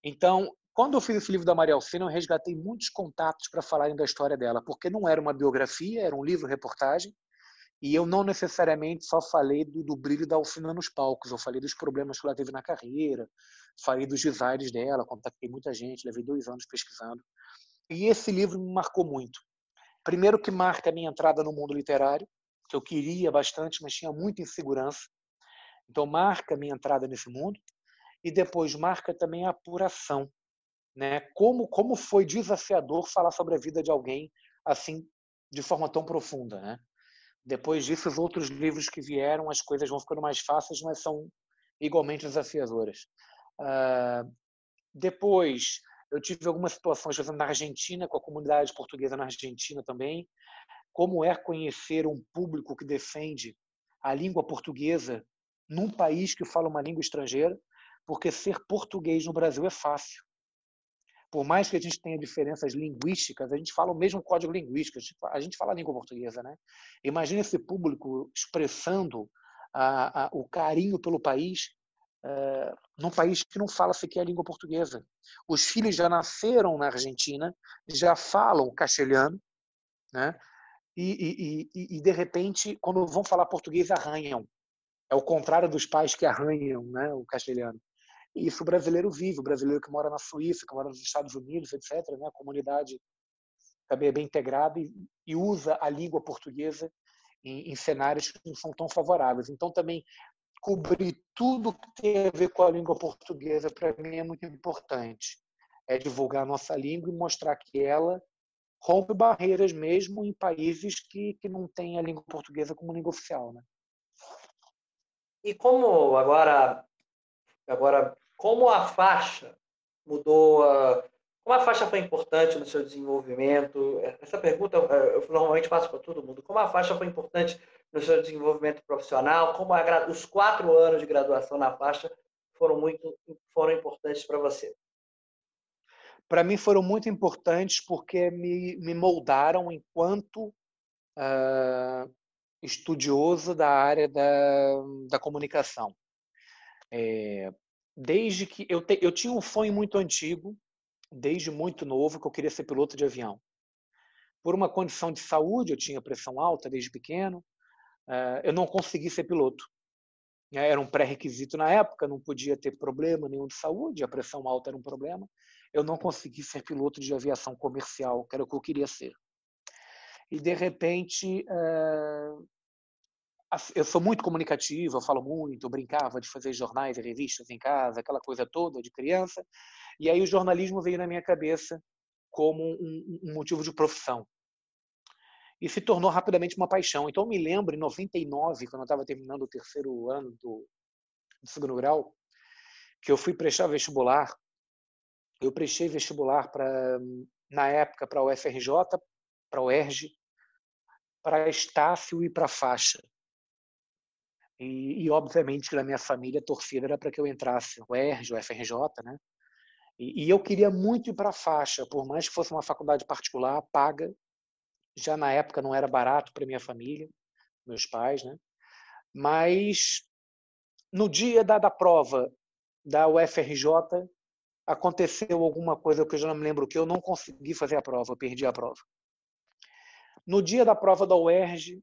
Então, quando eu fiz esse livro da Maria Alcina, eu resgatei muitos contatos para falarem da história dela, porque não era uma biografia, era um livro-reportagem, e eu não necessariamente só falei do, do, brilho da Alcina nos palcos, eu falei dos problemas que ela teve na carreira, falei dos desaires dela, contatei muita gente, levei dois anos pesquisando. E esse livro me marcou muito. Primeiro que marca a minha entrada no mundo literário, que eu queria bastante, mas tinha muita insegurança. Então marca a minha entrada nesse mundo. E depois marca também a apuração. Né? Como, como foi desafiador falar sobre a vida de alguém assim, de forma tão profunda. Né? Depois disso, os outros livros que vieram, as coisas vão ficando mais fáceis, mas são igualmente desafiadoras. Uh, depois, eu tive algumas situações, na Argentina, com a comunidade portuguesa na Argentina também. Como é conhecer um público que defende a língua portuguesa num país que fala uma língua estrangeira? Porque ser português no Brasil é fácil por mais que a gente tenha diferenças linguísticas, a gente fala o mesmo código linguístico, a gente fala a língua portuguesa, né? Imagina esse público expressando a, a, o carinho pelo país é, num país que não fala sequer a língua portuguesa. Os filhos já nasceram na Argentina, já falam castelhano, né? E, e, e, e de repente, quando vão falar português, arranham. É o contrário dos pais que arranham, né? O castelhano. Isso o brasileiro vive, o brasileiro que mora na Suíça, que mora nos Estados Unidos, etc. Né? A comunidade também é bem integrada e, e usa a língua portuguesa em, em, cenários que não são tão favoráveis. Então, também cobrir tudo que tem a ver com a língua portuguesa, para mim, é muito importante. É divulgar a nossa língua e mostrar que ela rompe barreiras mesmo em países que, que não têm a língua portuguesa como língua oficial. Né? E como agora, agora como a faixa mudou, a, como a faixa foi importante no seu desenvolvimento? Essa pergunta eu normalmente faço para todo mundo. Como a faixa foi importante no seu desenvolvimento profissional? Como a, os quatro anos de graduação na faixa foram muito foram importantes para você? Para mim foram muito importantes porque me, me moldaram enquanto uh, estudioso da área da, da comunicação. É, desde que eu, te, eu tinha um sonho muito antigo, desde muito novo, que eu queria ser piloto de avião. Por uma condição de saúde, eu tinha pressão alta desde pequeno, uh, eu não consegui ser piloto. né, era um pré-requisito na época, não podia ter problema nenhum de saúde, a pressão alta era um problema. Eu não consegui ser piloto de aviação comercial, que era o que eu queria ser. E, de repente, eh, eu sou muito comunicativo, eu falo muito, eu brincava de fazer jornais e revistas em casa, aquela coisa toda de criança. E aí o jornalismo veio na minha cabeça como um, um motivo de profissão. E se tornou rapidamente uma paixão. Então, eu me lembro, em 99, quando eu estava terminando o terceiro ano do, do segundo grau, que eu fui prestar vestibular. Eu prestei vestibular para, na época, para a UFRJ, para a UERJ, para Estácio e para Faixa. E, e, obviamente que na minha família a torcida era para que eu entrasse no UERJ, o FRJ, né? E, e eu queria muito ir para a faixa, por mais que fosse uma faculdade particular, paga. Já na época não era barato para minha família, meus pais, né? Mas no dia da, da prova da UFRJ aconteceu alguma coisa que eu já não me lembro que, eu não consegui fazer a prova, eu perdi a prova. No dia da prova da UERJ,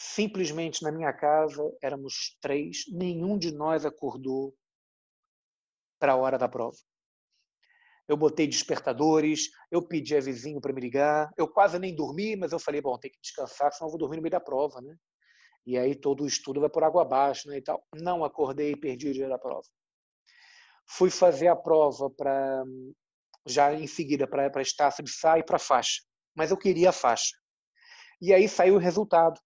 simplesmente na minha casa, éramos três, nenhum de nós acordou para a hora da prova. Eu botei despertadores, eu pedi a vizinho para me ligar, eu quase nem dormi, mas eu falei, bom, tem que descansar, senão eu vou dormir no meio da prova, né? E aí todo o estudo vai por água abaixo, né, e tal. Não acordei e perdi o dia da prova. Fui fazer a prova para já em seguida para a Estácio de Sá e para a faixa, mas eu queria a faixa. E aí saiu o resultado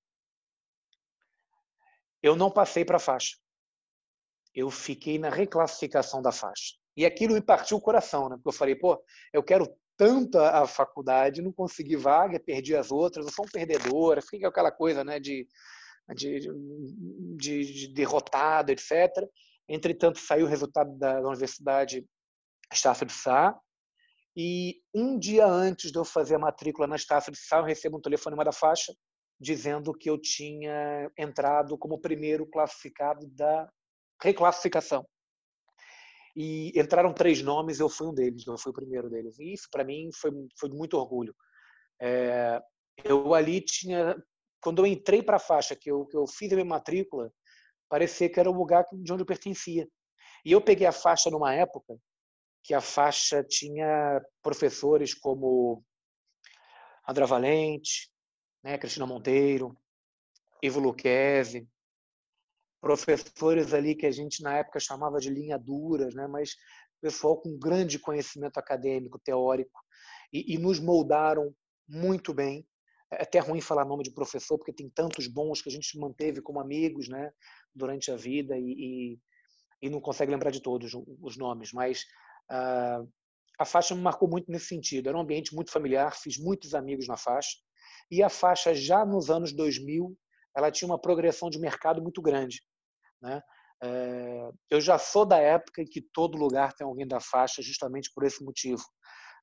eu não passei para a faixa. Eu fiquei na reclassificação da faixa. E aquilo me partiu o coração, né? Porque eu falei, pô, eu quero tanto a faculdade, não consegui vaga, perdi as outras, eu sou um perdedor, fiquei aquela coisa, né, de, de, de, de derrotado, etc. Entretanto, saiu o resultado da, da Universidade Estácio de Sá, e um dia antes de eu fazer a matrícula na Estácio de Sá, eu recebo um telefonema da faixa dizendo que eu tinha entrado como primeiro classificado da reclassificação. E entraram três nomes, eu fui um deles, eu fui o primeiro deles. E isso, para mim, foi, foi muito orgulho. É, eu ali tinha, quando eu entrei para a faixa, que eu, que eu fiz a minha matrícula, parecia que era o lugar de onde eu pertencia. E eu peguei a faixa numa época que a faixa tinha professores como André Valente, né? Cristina Monteiro, Ivo Luquezzi, professores ali que a gente na época chamava de linha duras, né? mas pessoal com grande conhecimento acadêmico, teórico, e, e nos moldaram muito bem. É até ruim falar nome de professor, porque tem tantos bons que a gente manteve como amigos né? durante a vida e, e, e não consegue lembrar de todos os nomes, mas uh, a faixa me marcou muito nesse sentido. Era um ambiente muito familiar, fiz muitos amigos na faixa, e a faixa já nos anos 2000, ela tinha uma progressão de mercado muito grande. Né? É, eu já sou da época em que todo lugar tem alguém da faixa, justamente por esse motivo.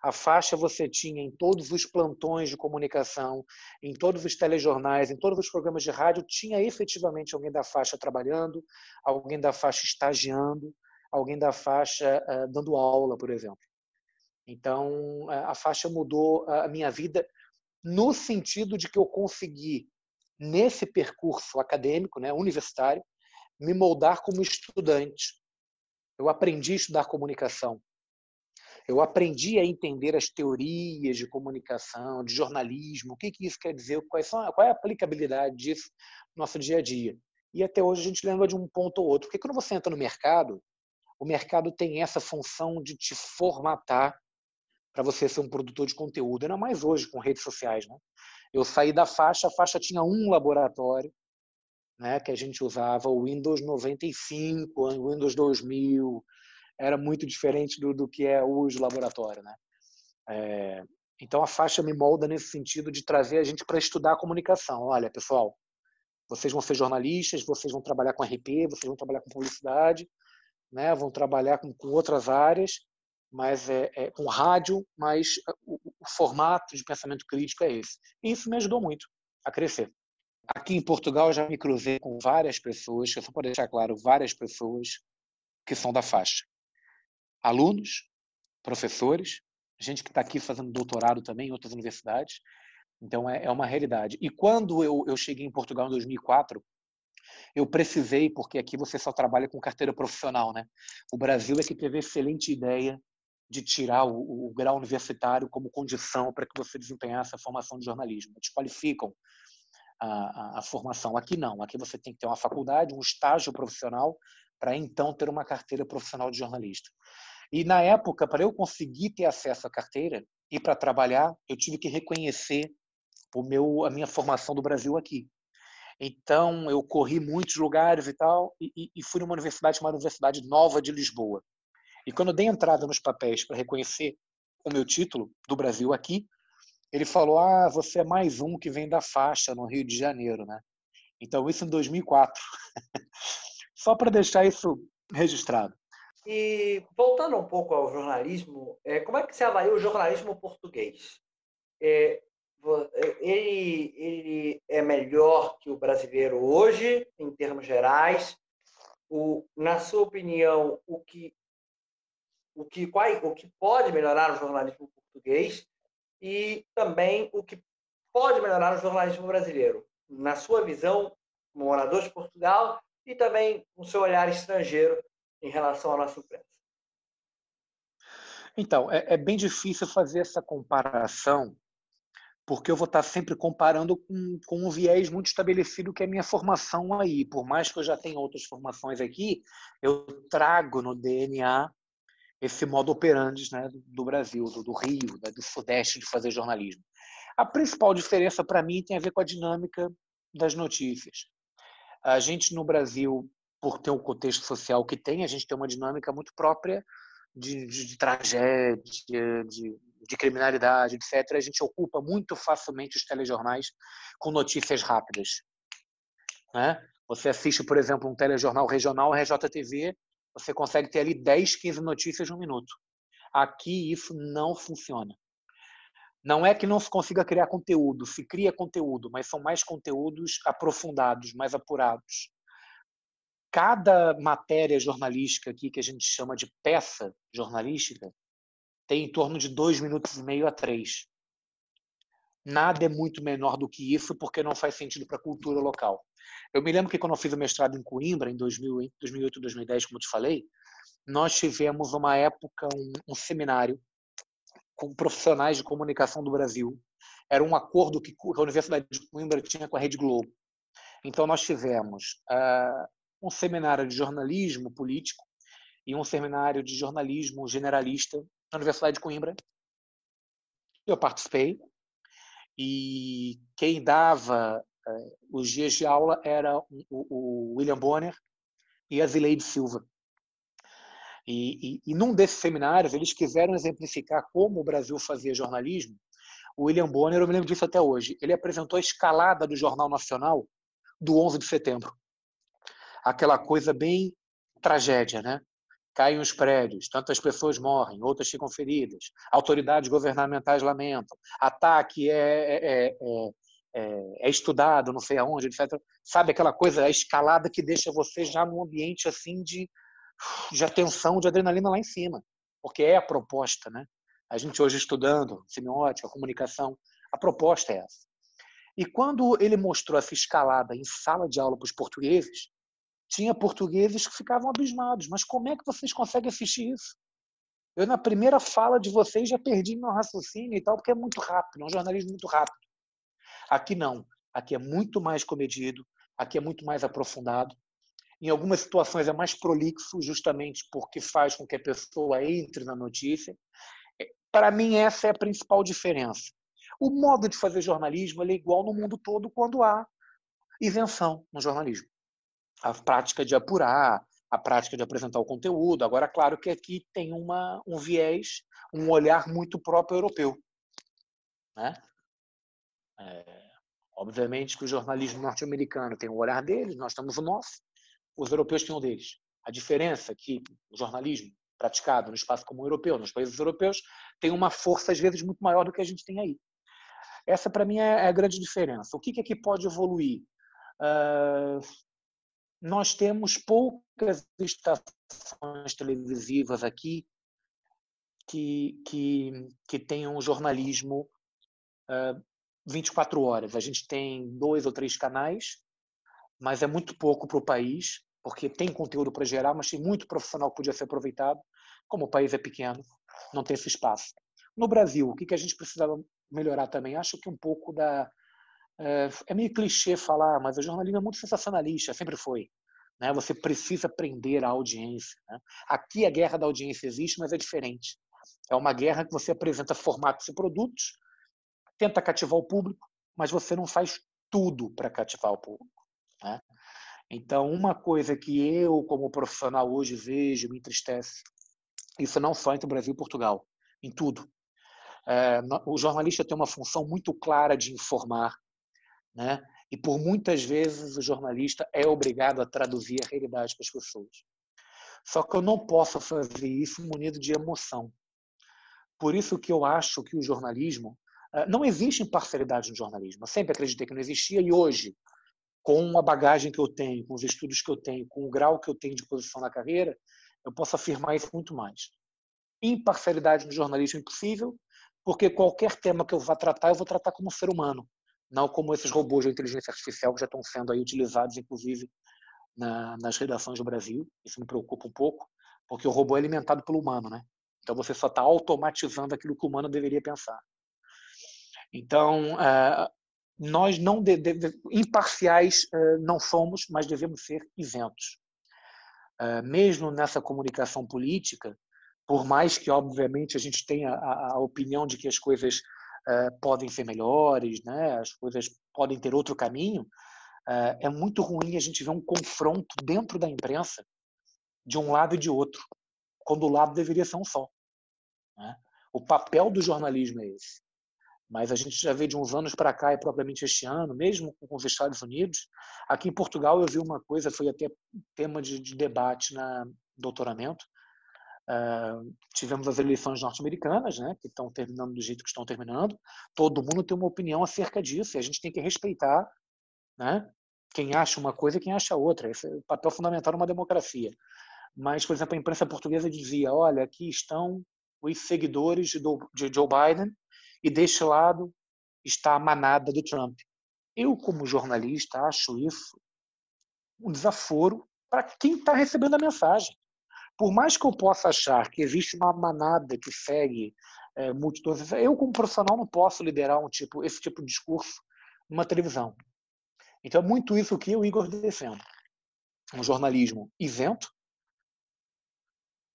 A faixa você tinha em todos os plantões de comunicação, em todos os telejornais, em todos os programas de rádio, tinha efetivamente alguém da faixa trabalhando, alguém da faixa estagiando, alguém da faixa uh, dando aula, por exemplo. Então, a faixa mudou a minha vida no sentido de que eu consegui, nesse percurso acadêmico, né, universitário, me moldar como estudante. Eu aprendi a estudar comunicação. Eu aprendi a entender as teorias de comunicação, de jornalismo, o que, que isso quer dizer, são, qual é a aplicabilidade disso no nosso dia a dia. E até hoje a gente lembra de um ponto ou outro. Porque quando você entra no mercado, o mercado tem essa função de te formatar para você ser um produtor de conteúdo, ainda mais hoje com redes sociais. Né? Eu saí da faixa, a faixa tinha um laboratório, né, que a gente usava o Windows 95, o Windows 2000, era muito diferente do, do que é hoje o laboratório. Né? É, então a faixa me molda nesse sentido de trazer a gente para estudar a comunicação. Olha, pessoal, vocês vão ser jornalistas, vocês vão trabalhar com RP, vocês vão trabalhar com publicidade, né, vão trabalhar com, com outras áreas, mas é, é com rádio, mas é, o, o, formato de pensamento crítico é esse. E isso me ajudou muito a crescer. Aqui em Portugal eu já me cruzei com várias pessoas, só para deixar claro, várias pessoas que são da faixa. Alunos, professores, gente que está aqui fazendo doutorado também em outras universidades. Então é, é uma realidade. E quando eu, eu cheguei em Portugal em 2004, eu precisei, porque aqui você só trabalha com carteira profissional, né? O Brasil é que teve excelente ideia de tirar o, o grau universitário como condição para que você desempenhasse a formação de jornalismo. Eles qualificam a, a, a, formação. Aqui não, aqui você tem que ter uma faculdade, um estágio profissional, para então ter uma carteira profissional de jornalista. E na época, para eu conseguir ter acesso à carteira e para trabalhar, eu tive que reconhecer o meu, a minha formação do Brasil aqui. Então, eu corri muitos lugares e tal, e, e fui numa universidade chamada Universidade Nova de Lisboa. E quando eu dei entrada nos papéis para reconhecer o meu título do Brasil aqui, ele falou: Ah, você é mais um que vem da faixa no Rio de Janeiro, né? Então, isso em 2004. Só para deixar isso registrado. E voltando um pouco ao jornalismo, é, como é que você avalia o jornalismo português? É, ele, ele é melhor que o brasileiro hoje, em termos gerais? O, na sua opinião, o que, o, que, qual, o que pode melhorar o jornalismo português e também o que pode melhorar o jornalismo brasileiro? Na sua visão, como morador de Portugal e também o seu olhar estrangeiro em relação à nossa imprensa. Então, é, é bem difícil fazer essa comparação porque eu vou estar sempre comparando com, com um viés muito estabelecido que é a minha formação aí. Por mais que eu já tenha outras formações aqui, eu trago no DNA esse modo operandi né, do Brasil, do, do Rio, né, do Sudeste de fazer jornalismo. A principal diferença para mim tem a ver com a dinâmica das notícias. A gente no Brasil, por ter um contexto social que tem, a gente tem uma dinâmica muito própria de, de, de tragédia, de, de criminalidade, etc., a gente ocupa muito facilmente os telejornais com notícias rápidas. Né? Você assiste, por exemplo, um telejornal regional, RJTV, você consegue ter ali 10, 15 notícias um minuto. Aqui isso não funciona. Não é que não se consiga criar conteúdo, se cria conteúdo, mas são mais conteúdos aprofundados, mais apurados. Cada matéria jornalística aqui, que a gente chama de peça jornalística, tem em torno de dois minutos e meio a três. Nada é muito menor do que isso, porque não faz sentido para a cultura local. Eu me lembro que quando eu fiz o mestrado em Coimbra, em 2008, 2010, como te falei, nós tivemos uma época, um, um seminário com profissionais de comunicação do Brasil. Era um acordo que a Universidade de Coimbra tinha com a Rede Globo. Então, nós tivemos uh, um seminário de jornalismo político e um seminário de jornalismo generalista na Universidade de Coimbra. Eu participei e quem dava uh, os dias de aula era o William Bonner e a Zileide Silva. E, e, e, num desses seminários, eles quiseram exemplificar como o Brasil fazia jornalismo. O William Bonner, eu me lembro disso até hoje, ele apresentou a escalada do Jornal Nacional do 11 de setembro. Aquela coisa bem tragédia, né? Caem os prédios, tantas pessoas morrem, outras ficam feridas, autoridades governamentais lamentam, ataque é, é, é, é, estudado, não sei aonde, etc. Sabe aquela coisa, a escalada que deixa você já num ambiente assim de, de atenção, de adrenalina lá em cima, porque é a proposta, né? A gente hoje estudando semiótica, comunicação, a proposta é essa. E quando ele mostrou essa escalada em sala de aula para os portugueses, tinha portugueses que ficavam abismados. Mas como é que vocês conseguem assistir isso? Eu, na primeira fala de vocês, já perdi meu raciocínio e tal, porque é muito rápido, é um jornalismo muito rápido. Aqui não. Aqui é muito mais comedido, aqui é muito mais aprofundado. Em algumas situações é mais prolixo, justamente porque faz com que a pessoa entre na notícia. É, Para mim, essa é a principal diferença. O modo de fazer jornalismo é igual no mundo todo quando há isenção no jornalismo a prática de apurar, a prática de apresentar o conteúdo. Agora, claro que aqui tem uma, um viés, um olhar muito próprio europeu. Né? É, obviamente que o jornalismo norte-americano tem o olhar deles, nós temos o nosso, os europeus têm o deles. A diferença é que o jornalismo praticado no espaço comum europeu, nos países europeus, tem uma força, às vezes, muito maior do que a gente tem aí. Essa, para mim, é, é a grande diferença. O que, que aqui pode evoluir? Uh, nós temos poucas estações televisivas aqui que, que, que tenham um jornalismo uh, 24 horas. A gente tem dois ou três canais mas é muito pouco para o país, porque tem conteúdo para gerar, mas tem muito profissional que podia ser aproveitado. Como o país é pequeno, não tem esse espaço. No Brasil, o que, a gente precisa melhorar também? Acho que um pouco da. É, é meio clichê falar, mas o jornalismo é muito sensacionalista, sempre foi. Né? Você precisa prender a audiência. Né? Aqui a guerra da audiência existe, mas é diferente. É uma guerra que você apresenta formatos e produtos, tenta cativar o público, mas você não faz tudo para cativar o público. Né? Então, uma coisa que eu, como profissional, hoje vejo, me entristece, isso não só entre o Brasil e Portugal, em tudo. É, o jornalista tem uma função muito clara de informar, né? e por muitas vezes o jornalista é obrigado a traduzir a realidade para as pessoas. Só que eu não posso fazer isso munido de emoção. Por isso que eu acho que o jornalismo eh, não existe imparcialidade no jornalismo. Eu sempre acreditei que não existia e hoje, com a bagagem que eu tenho, com os estudos que eu tenho, com o grau que eu tenho de posição na carreira, eu posso afirmar isso muito mais. Imparcialidade no jornalismo é impossível, porque qualquer tema que eu vá tratar, eu vou tratar como ser humano, não como esses robôs de inteligência artificial que já estão sendo aí utilizados, inclusive, na, nas redações do Brasil. Isso me preocupa um pouco, porque o robô é alimentado pelo humano, né? Então você só está automatizando aquilo que o humano deveria pensar. Então, uh, nós não de, de, imparciais uh, não somos, mas devemos ser isentos. Uh, mesmo nessa comunicação política, por mais que obviamente a gente tenha a, a opinião de que as coisas podem ser melhores, né, as coisas podem ter outro caminho, é muito ruim a gente ver um confronto dentro da imprensa de um lado e de outro, quando o lado deveria ser um só. Né? O papel do jornalismo é esse. Mas a gente já vê de uns anos para cá, e propriamente este ano, mesmo com os Estados Unidos, aqui em Portugal eu vi uma coisa, foi até tema de, de debate na doutoramento. Uh, tivemos as eleições norte-americanas, né, que estão terminando do jeito que estão terminando. Todo mundo tem uma opinião acerca disso e a gente tem que respeitar, né, quem acha uma coisa e quem acha outra. Esse é o papel fundamental numa democracia. Mas, por exemplo, a imprensa portuguesa dizia: olha, aqui estão os seguidores de, Joe Biden e deste lado está a manada do Trump. Eu, como jornalista, acho isso um desaforo para quem está recebendo a mensagem. Por mais que eu possa achar que existe uma manada que segue é, multidões, eu, como profissional, não posso liderar um tipo, esse tipo de discurso numa televisão. Então, é muito isso que eu, Igor, defendo. Um jornalismo isento,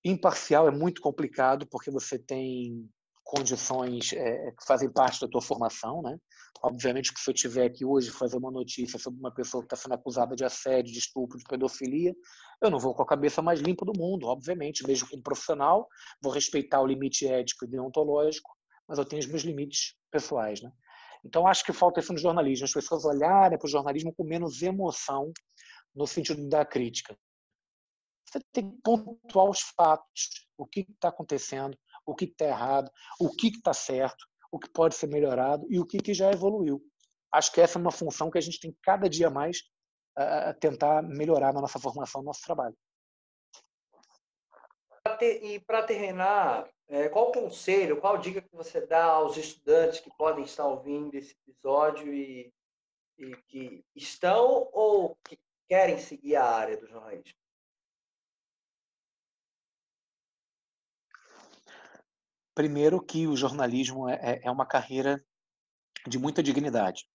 Imparcial é muito complicado porque você tem condições é, que fazem parte da tua formação, né? Obviamente que se eu tiver aqui hoje fazer uma notícia sobre uma pessoa que está sendo acusada de assédio, de estupro, de pedofilia, eu não vou com a cabeça mais limpa do mundo, obviamente, mesmo como profissional, vou respeitar o limite ético e deontológico, mas eu tenho os meus limites pessoais, né? Então acho que falta isso no jornalismo, as pessoas olharem para o jornalismo com menos emoção no sentido da crítica. Você tem que pontuar os fatos, o que está acontecendo, o que está errado, o que está certo, o que pode ser melhorado e o que, que já evoluiu. Acho que essa é uma função que a gente tem cada dia mais a tentar melhorar na nossa formação, no nosso trabalho. E para terminar, é, qual conselho, qual dica que você dá aos estudantes que podem estar ouvindo esse episódio e, e que estão ou que querem seguir a área do jornalismo? Primeiro que o jornalismo é, é, é uma carreira de muita dignidade.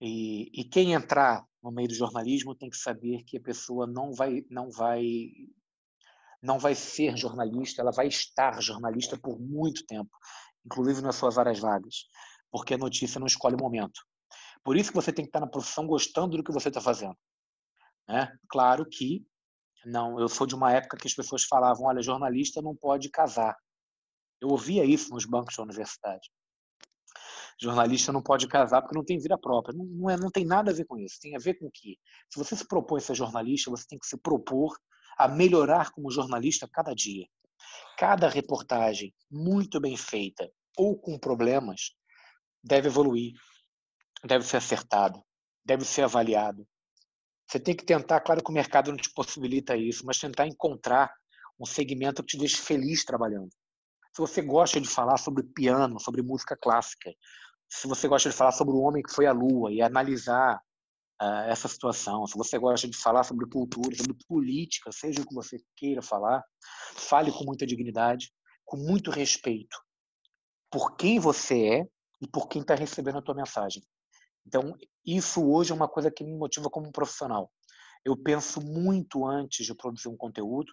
E, e, quem entrar no meio do jornalismo tem que saber que a pessoa não vai, não vai, não vai ser jornalista, ela vai estar jornalista por muito tempo, inclusive nas suas várias vagas, porque a notícia não escolhe o momento. Por isso que você tem que estar na profissão gostando do que você está fazendo. Né? Claro que não, eu sou de uma época que as pessoas falavam, olha, jornalista não pode casar. Eu ouvia isso nos bancos da universidade. Jornalista não pode casar porque não tem vida própria. Não, não, é, não tem nada a ver com isso. Tem a ver com que, se você se propõe a ser jornalista, você tem que se propor a melhorar como jornalista cada dia. Cada reportagem muito bem feita ou com problemas deve evoluir, deve ser acertado, deve ser avaliado. Você tem que tentar, claro que o mercado não te possibilita isso, mas tentar encontrar um segmento que te deixe feliz trabalhando se você gosta de falar sobre piano, sobre música clássica, se você gosta de falar sobre o homem que foi à lua e analisar uh, essa situação. Se você gosta de falar sobre cultura, sobre política, seja o que você queira falar, fale com muita dignidade, com muito respeito por quem você é e por quem está recebendo a tua mensagem. Então, isso hoje é uma coisa que me motiva como profissional. Eu penso muito antes de produzir um conteúdo,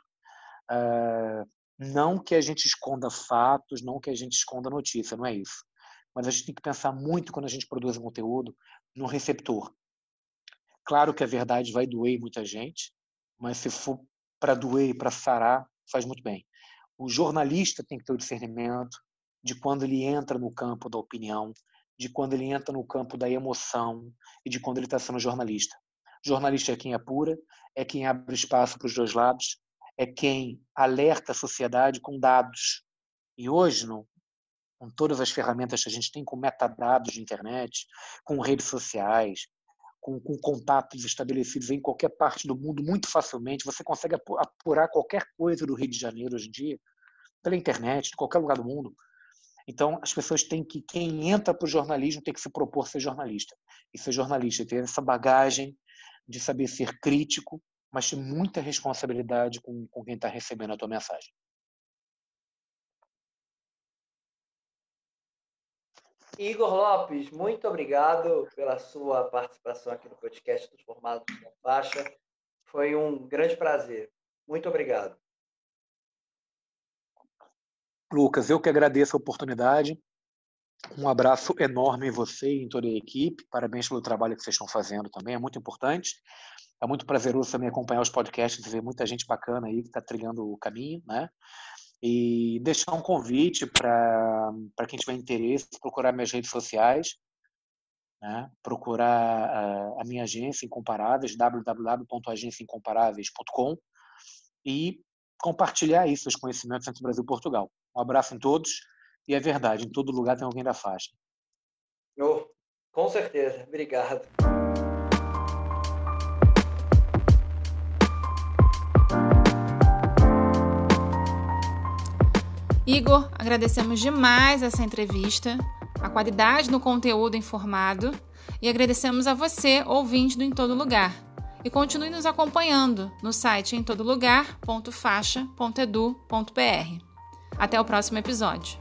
uh, não que a gente esconda fatos, não que a gente esconda notícia, não é isso. Mas a gente tem que pensar muito quando a gente produz conteúdo no receptor. Claro que a verdade vai doer muita gente, mas se for para doer e para sarar, faz muito bem. O jornalista tem que ter o discernimento de quando ele entra no campo da opinião, de quando ele entra no campo da emoção e de quando ele está sendo jornalista. Jornalista é quem apura, é quem abre espaço para os dois lados, é quem alerta a sociedade com dados. E hoje, no, com todas as ferramentas que a gente tem, com metadados de internet, com redes sociais, com, com, contatos estabelecidos em qualquer parte do mundo muito facilmente. Você consegue apurar qualquer coisa do Rio de Janeiro hoje em dia pela internet, de qualquer lugar do mundo. Então, as pessoas têm que, quem entra para o jornalismo tem que se propor ser jornalista. E ser jornalista, ter essa bagagem de saber ser crítico, mas ter muita responsabilidade com, com quem está recebendo a tua mensagem. Igor Lopes, muito obrigado pela sua participação aqui no podcast dos Formados da Faixa. Foi um grande prazer. Muito obrigado. Lucas, eu que agradeço a oportunidade. Um abraço enorme em você e em toda a equipe. Parabéns pelo trabalho que vocês estão fazendo também, é muito importante. É muito prazeroso também acompanhar os podcasts e ver muita gente bacana aí que está trilhando o caminho, né? e deixar um convite para quem tiver interesse, procurar minhas redes sociais, né? procurar a, a minha agência Incomparáveis, www.agenciaincomparáveis.com e compartilhar isso, os conhecimentos entre Brasil e Portugal. Um abraço em todos e é verdade, em todo lugar tem alguém da faixa. Oh, com certeza, obrigado. Igor, agradecemos demais essa entrevista, a qualidade no conteúdo informado e agradecemos a você, ouvinte do Em Todo Lugar. E continue nos acompanhando no site em todolugar.faixa.edu.br. Até o próximo episódio.